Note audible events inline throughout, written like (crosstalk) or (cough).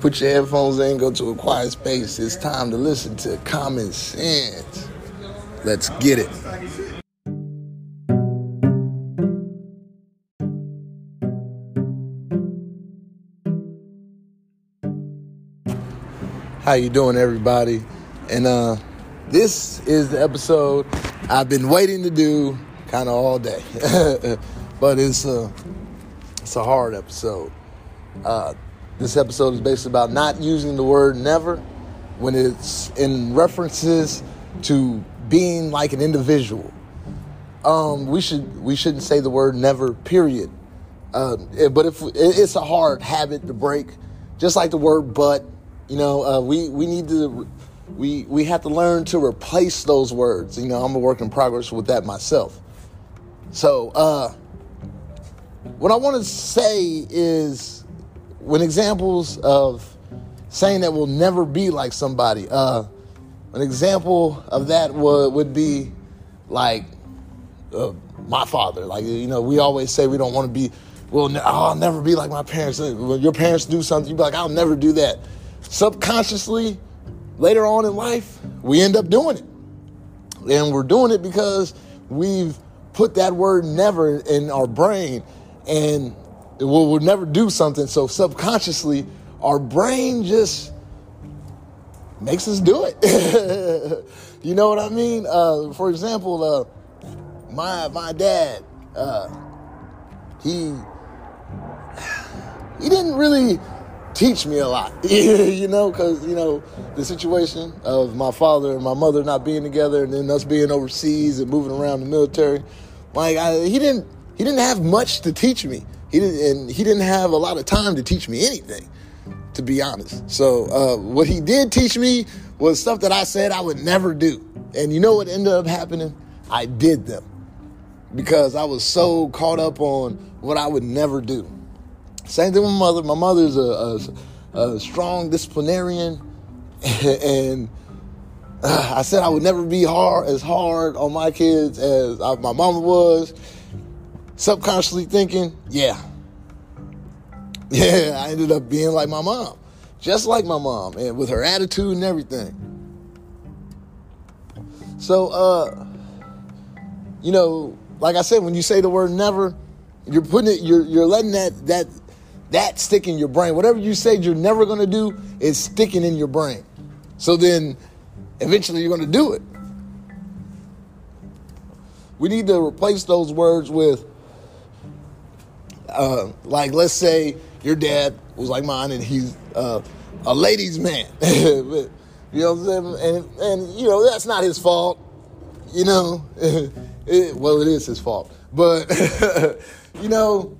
Put your headphones in, go to a quiet space. It's time to listen to KahMenCents. Let's get it. How you doing, everybody? And uh, this is the episode I've been waiting to do kind of all day, (laughs) but it's a it's a hard episode. Uh, this episode is basically about not using the word never when it's in references to being like an individual. Um, we should we shouldn't say the word never. Period. Uh, but if it's a hard habit to break, just like the word but, you know, uh, we we need to we we have to learn to replace those words. You know, I'm a work in progress with that myself. So, uh, what I want to say is when examples of saying that we'll never be like somebody. Uh, an example of that would would be like uh, my father. Like you know, we always say we don't want to be. Well, oh, I'll never be like my parents. When your parents do something, you be like, I'll never do that. Subconsciously, later on in life, we end up doing it, and we're doing it because we've put that word never in our brain, and we'll, we'll never do something. So subconsciously, our brain just makes us do it. (laughs) you know what I mean? Uh, for example, uh, my my dad, uh, he he didn't really teach me a lot, (laughs) you know, because you know the situation of my father and my mother not being together, and then us being overseas and moving around the military. Like I, he didn't he didn't have much to teach me. He didn't, and he didn't have a lot of time to teach me anything to be honest. So uh, what he did teach me was stuff that I said I would never do. And you know what ended up happening? I did them because I was so caught up on what I would never do. Same thing with my mother. My mother's a, a, a strong disciplinarian, (laughs) and uh, I said I would never be hard as hard on my kids as I, my mama was. Subconsciously thinking, yeah, (laughs) yeah, I ended up being like my mom, just like my mom, and with her attitude and everything. So, uh, you know, like I said, when you say the word never, you're putting it, you're you're letting that that that stick in your brain. Whatever you said you're never gonna do is sticking in your brain. So then, eventually, you're gonna do it. We need to replace those words with, uh, like, let's say your dad was like mine and he's uh, a ladies' man. (laughs) you know what I'm saying? And, and, you know, that's not his fault. You know, (laughs) it, well, it is his fault. But, (laughs) you know,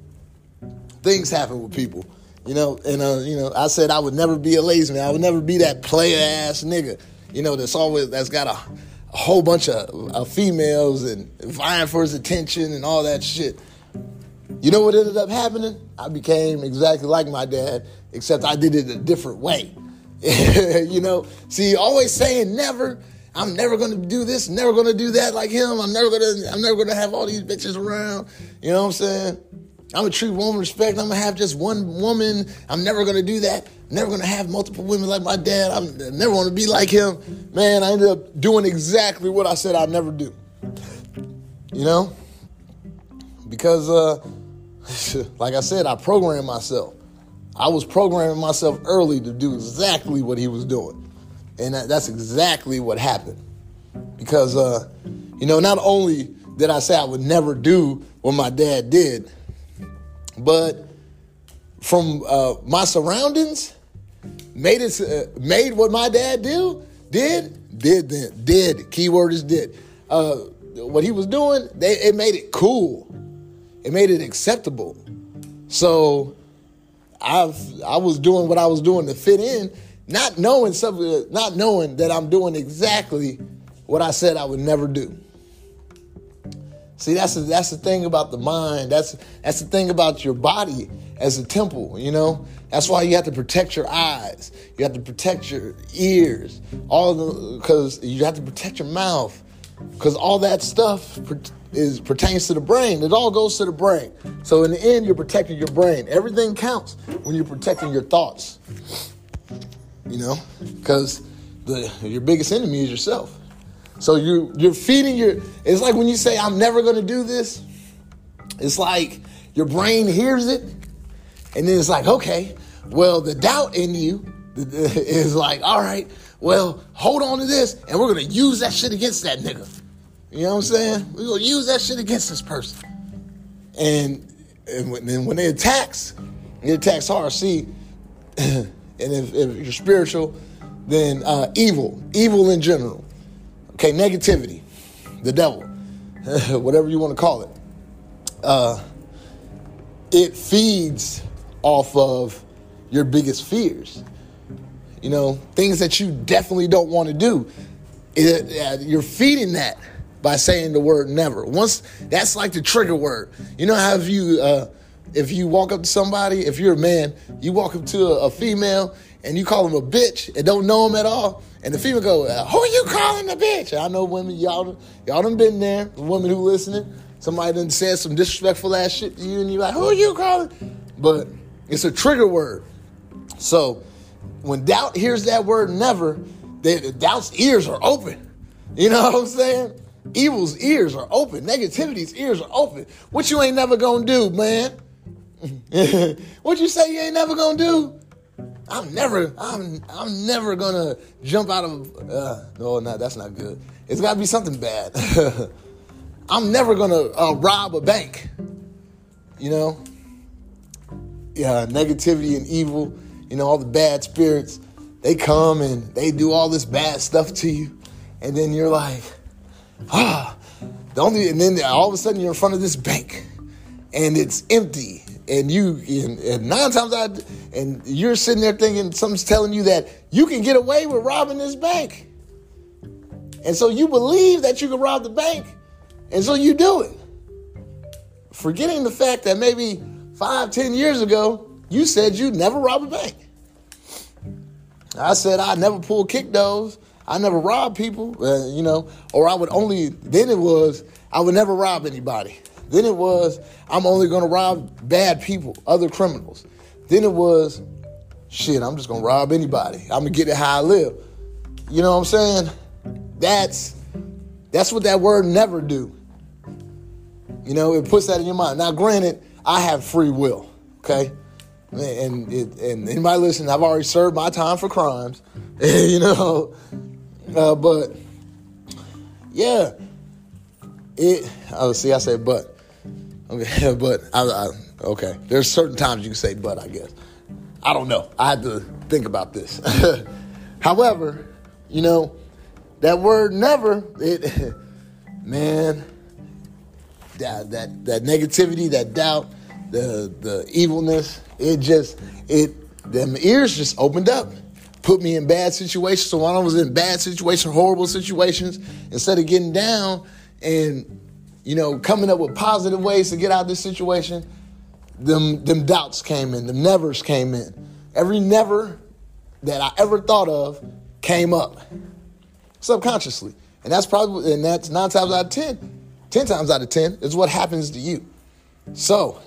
things happen with people. You know, and, uh, you know, I said I would never be a ladies' man. I would never be that player ass nigga, you know, that's always, that's got a, a whole bunch of, of females and vying for his attention and all that shit. You know what ended up happening? I became exactly like my dad, except I did it a different way. (laughs) you know, see, always saying never. I'm never gonna do this, never gonna do that like him. I'm never gonna, I'm never gonna have all these bitches around. You know what I'm saying? I'm gonna treat woman respect. I'm gonna have just one woman. I'm never gonna do that. Never gonna have multiple women like my dad. I'm never gonna be like him. Man, I ended up doing exactly what I said I'd never do. You know? Because uh (laughs) like I said, I programmed myself. I was programming myself early to do exactly what he was doing. And that, that's exactly what happened. Because, uh, you know, not only did I say I would never do what my dad did, but from uh, my surroundings, made it uh, made what my dad do did did then did keyword is did uh, what he was doing they it made it cool it made it acceptable. So I've I was doing what I was doing to fit in, not knowing something, not knowing that I'm doing exactly what I said I would never do. See, that's the, that's the thing about the mind. That's that's the thing about your body as a temple. You know, that's why you have to protect your eyes. You have to protect your ears. All because you have to protect your mouth because all that stuff is pertains to the brain. It all goes to the brain. So in the end, you're protecting your brain. Everything counts when you're protecting your thoughts. You know, because the your biggest enemy is yourself. So you you're feeding your. It's like when you say I'm never going to do this. It's like your brain hears it, and then it's like, okay, well, the doubt in you (laughs) is like, all right, well, hold on to this, and we're gonna use that shit against that nigga. You know what I'm saying? We're gonna use that shit against this person. And and when, and when they attacks, it attacks hard. See, (clears throat) and if, if you're spiritual, then uh, evil, evil in general. Okay, negativity, the devil, (laughs) whatever you want to call it. Uh, it feeds off of your biggest fears. You know, things that you definitely don't want to do. It, uh, you're feeding that by saying the word never. Once that's like the trigger word. You know how if you uh, if you walk up to somebody, if you're a man, you walk up to a, a female and you call them a bitch and don't know them at all, and the female go, uh, "Who are you calling a bitch?" I know women, y'all, y'all done been there. The women who listening, somebody done said some disrespectful ass shit to you, and you're like, "Who are you calling?" But it's a trigger word. So when doubt hears that word never, they, doubt's ears are open. You know (laughs) what I'm saying? Evil's ears are open. Negativity's ears are open. What you ain't never gonna do, man? (laughs) what you say you ain't never gonna do? I'm never, I'm, I'm never gonna jump out of. Uh, no, no, that's not good. It's got to be something bad. (laughs) I'm never gonna uh, rob a bank. You know, yeah, negativity and evil. You know, all the bad spirits. They come and they do all this bad stuff to you, and then you're like, ah, the only, and then all of a sudden you're in front of this bank and it's empty. And you, and, and nine times out, and you're sitting there thinking something's telling you that you can get away with robbing this bank. And so you believe that you can rob the bank, and so you do it. Forgetting the fact that maybe five, ten years ago, you said you'd never rob a bank. I said I'd never pull kick those. I never rob people, uh, you know, or I would only, then it was, I would never rob anybody. Then it was, I'm only gonna rob bad people, other criminals. Then it was, shit, I'm just gonna rob anybody. I'm gonna get it how I live. You know what I'm saying? That's, that's what that word never do. You know, it puts that in your mind. Now, granted, I have free will, okay? And it, and anybody listening, I've already served my time for crimes, (laughs) you know. Uh, but yeah, it. Oh, see, I said but. Okay, (laughs) but I, I, okay. There's certain times you can say but. I guess I don't know. I had to think about this. (laughs) However, you know that word never. It man, that that that negativity, that doubt, the the evilness. It just it them ears just opened up put me in bad situations. So when I was in bad situations, horrible situations, instead of getting down and you know coming up with positive ways to get out of this situation, them them doubts came in, them nevers came in. Every never that I ever thought of came up subconsciously, and that's probably and that's nine times out of ten, ten times out of ten is what happens to you. So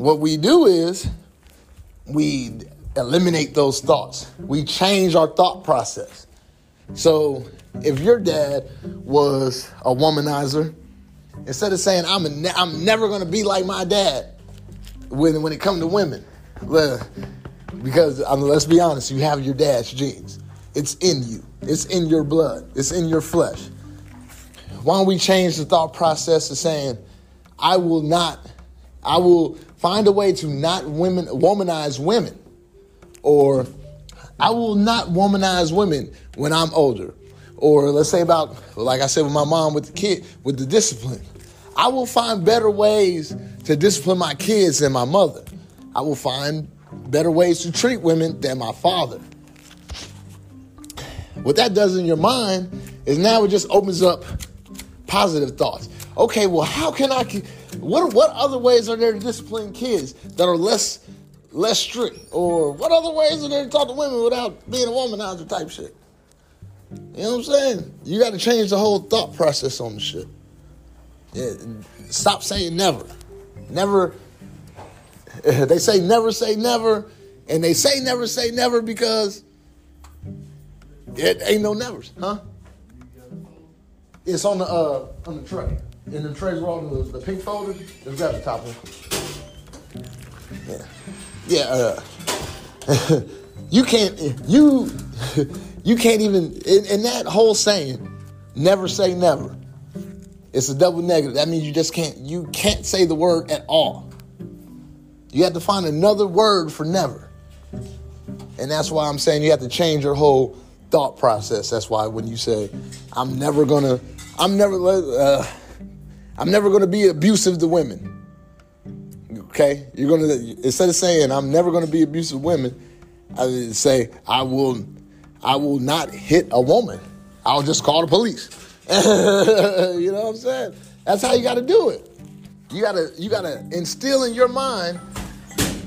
what we do is we eliminate those thoughts. We change our thought process. So if your dad was a womanizer, instead of saying I'm a, I'm never to be like my dad when when it comes to women, because I mean, let's be honest, you have your dad's genes. It's in you. It's in your blood. It's in your flesh. Why don't we change the thought process to saying, I will not, I will find a way to not women womanize women or I will not womanize women when I'm older. Or let's say about, like I said with my mom with the kid, with the discipline. I will find better ways to discipline my kids than my mother. I will find better ways to treat women than my father. What that does in your mind is now it just opens up positive thoughts. Okay, well, how can I? What what other ways are there to discipline kids that are less less strict? Or what other ways are there to talk to women without being a womanizer type shit? You know what I'm saying? You got to change the whole thought process on the shit. Yeah, stop saying never. Never. (laughs) They say never say never, And they say never say never because it ain't no nevers, huh? It's on the uh on the tray. And the trays on the, the pink folder. Just grab the top one. Yeah. Yeah, uh, (laughs) you can't you (laughs) you can't even in, in that whole saying, never say never. It's a double negative. That means you just can't you can't say the word at all. You have to find another word for never. And that's why I'm saying you have to change your whole thought process. That's why when you say, I'm never gonna, I'm never, uh, I'm never gonna be abusive to women. Okay, you're gonna instead of saying I'm never gonna be abusive to women, I say I will, I will not hit a woman. I'll just call the police. (laughs) you know what I'm saying? That's how you got to do it. You gotta, you gotta instill in your mind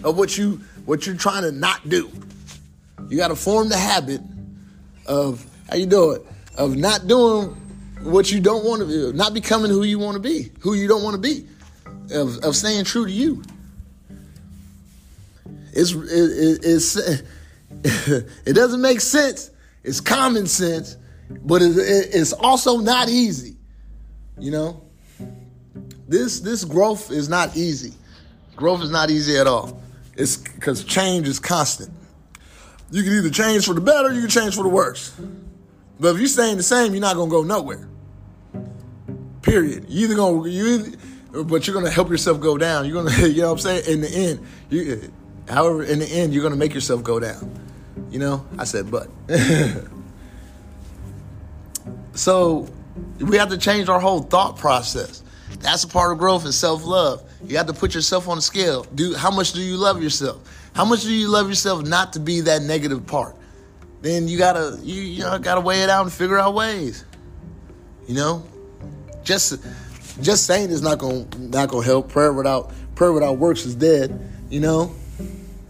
of what you, what you're trying to not do. You got to form the habit of how you do it, of not doing what you don't want to do, not becoming who you want to be, who you don't want to be, of, of staying true to you. It's it, it's (laughs) it doesn't make sense. It's common sense, but it, it's also not easy. You know, this this growth is not easy. Growth is not easy at all. It's because change is constant. You can either change for the better, you can change for the worse. But if you're staying the same, you're not gonna go nowhere. Period. You either gonna you, either, but you're gonna help yourself go down. You're gonna, (laughs) you know what I'm saying. In the end, you, however, in the end, you're gonna make yourself go down. You know, I said, but. (laughs) so, we have to change our whole thought process. That's a part of growth and self love. You have to put yourself on a scale. Do how much do you love yourself? How much do you love yourself not to be that negative part? Then you gotta you, you know, gotta weigh it out and figure out ways. You know, just just saying is not gonna not gonna help. Prayer without prayer without works is dead. You know,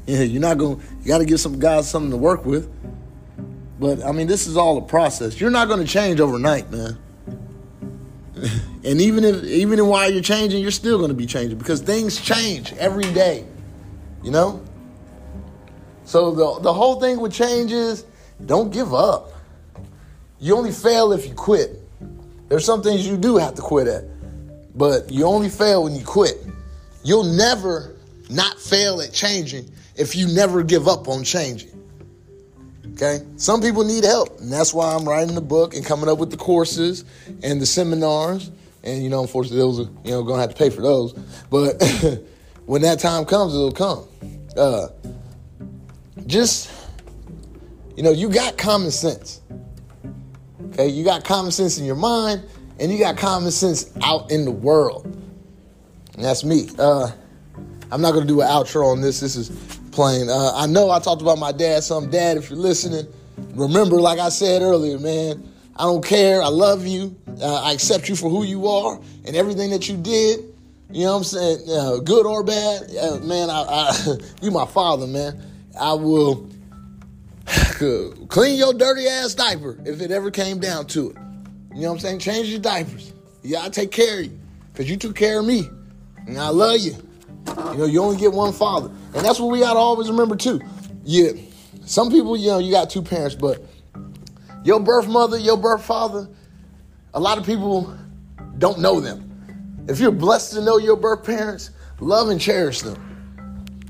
yeah, you're not gonna you gotta give some God something to work with. But I mean, this is all a process. You're not gonna change overnight, man. (laughs) and even if even while you're changing, you're still gonna be changing because things change every day. You know. So the, the whole thing with change is don't give up. You only fail if you quit. There's some things you do have to quit at, but you only fail when you quit. You'll never not fail at changing if you never give up on changing. Okay? Some people need help, and that's why I'm writing the book and coming up with the courses and the seminars. And you know, unfortunately, those are you know gonna have to pay for those. But (laughs) when that time comes, it'll come. Uh, just, you know, you got common sense. Okay, you got common sense in your mind, and you got common sense out in the world. And that's me. Uh, I'm not gonna do an outro on this. This is plain. Uh, I know I talked about my dad. Some dad, if you're listening, remember, like I said earlier, man. I don't care. I love you. Uh, I accept you for who you are and everything that you did. You know what I'm saying? Uh, good or bad, man. I, I, (laughs) you my father, man. I will clean your dirty ass diaper if it ever came down to it. You know what I'm saying? Change your diapers. Yeah, I take care of you because you took care of me, and I love you. You know, you only get one father, and that's what we gotta always remember too. Yeah, some people, you know, you got two parents, but your birth mother, your birth father, a lot of people don't know them. If you're blessed to know your birth parents, love and cherish them.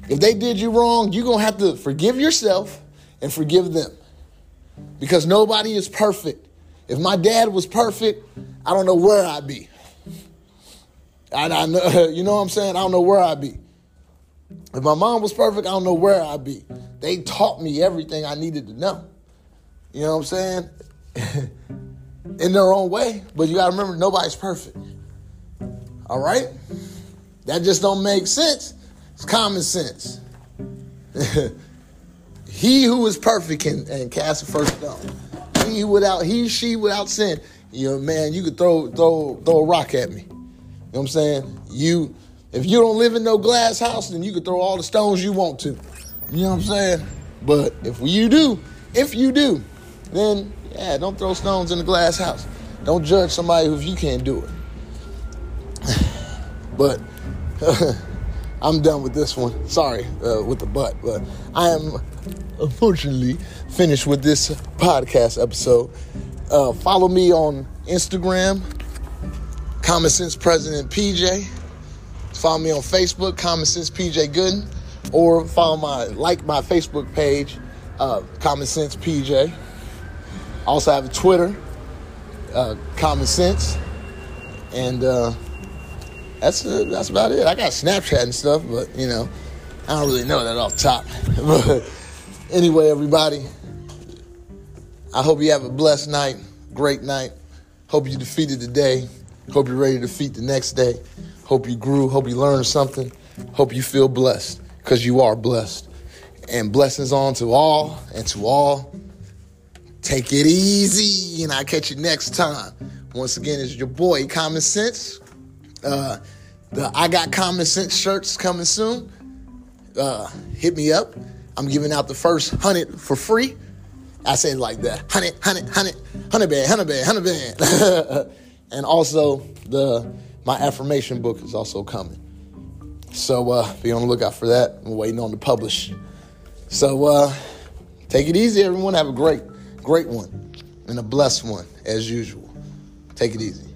If they did you wrong, you're going to have to forgive yourself and forgive them. Because nobody is perfect. If my dad was perfect, I don't know where I'd be. I, I know, (laughs) you know what I'm saying? I don't know where I'd be. If my mom was perfect, I don't know where I'd be. They taught me everything I needed to know. You know what I'm saying? (laughs) In their own way, but you got to remember nobody's perfect. All right? That just don't make sense it's common sense. (laughs) he who is perfect can and cast the first stone. He without he she without sin. You know, man, you could throw throw throw a rock at me. You know what I'm saying? You if you don't live in no glass house, then you could throw all the stones you want to. You know what I'm saying? But if you do, if you do, then yeah, don't throw stones in the glass house. Don't judge somebody who you can't do it. (sighs) but (laughs) I'm done with this one. Sorry uh, with the butt, but I am unfortunately finish with this podcast episode. Uh, follow me on Instagram, Common Sense President PJ. Follow me on Facebook, Common Sense PJ Gooden, or follow my like my Facebook page, uh, Common Sense PJ. I also have a Twitter, uh, Common Sense, and uh, that's uh, that's about it. I got Snapchat and stuff, but you know, I don't really know that off top. (laughs) anyway, everybody, I hope you have a blessed night, great night. Hope you defeated the day. Hope you're ready to defeat the next day. Hope you grew. Hope you learned something. Hope you feel blessed because you are blessed. And blessings on to all and to all. Take it easy, and I'll catch you next time. Once again, it's your boy, KahMenCents. Uh, the I Got Common Sense shirts coming soon. Uh, hit me up. I'm giving out the first hundred for free. I say it like that. Hundred, hundred, hundred, hundred band, hundred band, hundred band. (laughs) and also the my affirmation book is also coming. So uh, be on the lookout for that. I'm waiting on to publish. So uh, take it easy, everyone. Have a great, great one and a blessed one as usual. Take it easy.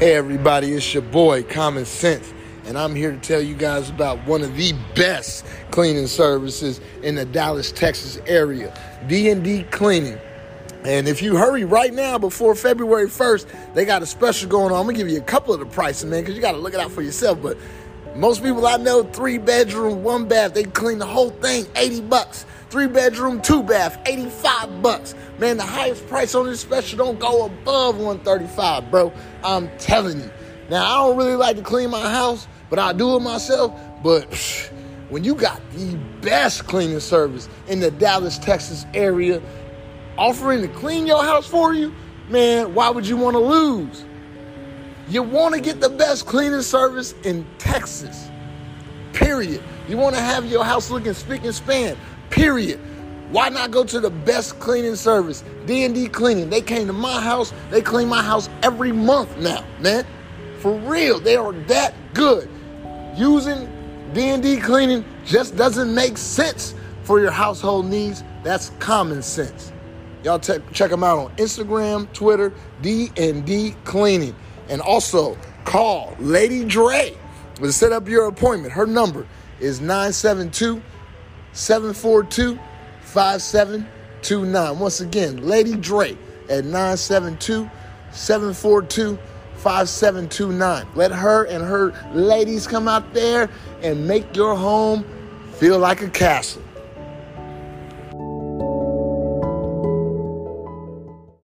Hey, everybody, it's your boy, KahMenCents, and I'm here to tell you guys about one of the best cleaning services in the Dallas, Texas area, D&D Cleaning. And if you hurry right now before February 1st, they got a special going on. I'm gonna give you a couple of the prices, man, because you gotta look it out for yourself. But most people I know, three bedroom, one bath, they clean the whole thing, 80 bucks. Three bedroom, two bath, 85 bucks. Man, the highest price on this special don't go above 135, bro. I'm telling you. Now, I don't really like to clean my house, but I do it myself. But psh, when you got the best cleaning service in the Dallas, Texas area, offering to clean your house for you, man, why would you want to lose? You want to get the best cleaning service in Texas. Period. You want to have your house looking spick and span. Period. Why not go to the best cleaning service, D&D Cleaning? They came to my house. They clean my house every month now, man. For real, they are that good. Using D&D Cleaning just doesn't make sense for your household needs. That's common sense. Y'all te- check them out on Instagram, Twitter, D&D Cleaning. And also call Lady Dre to set up your appointment. Her number is 972 742 5729. Once again, Lady Dre at 972 742 5729. Let her and her ladies come out there and make your home feel like a castle.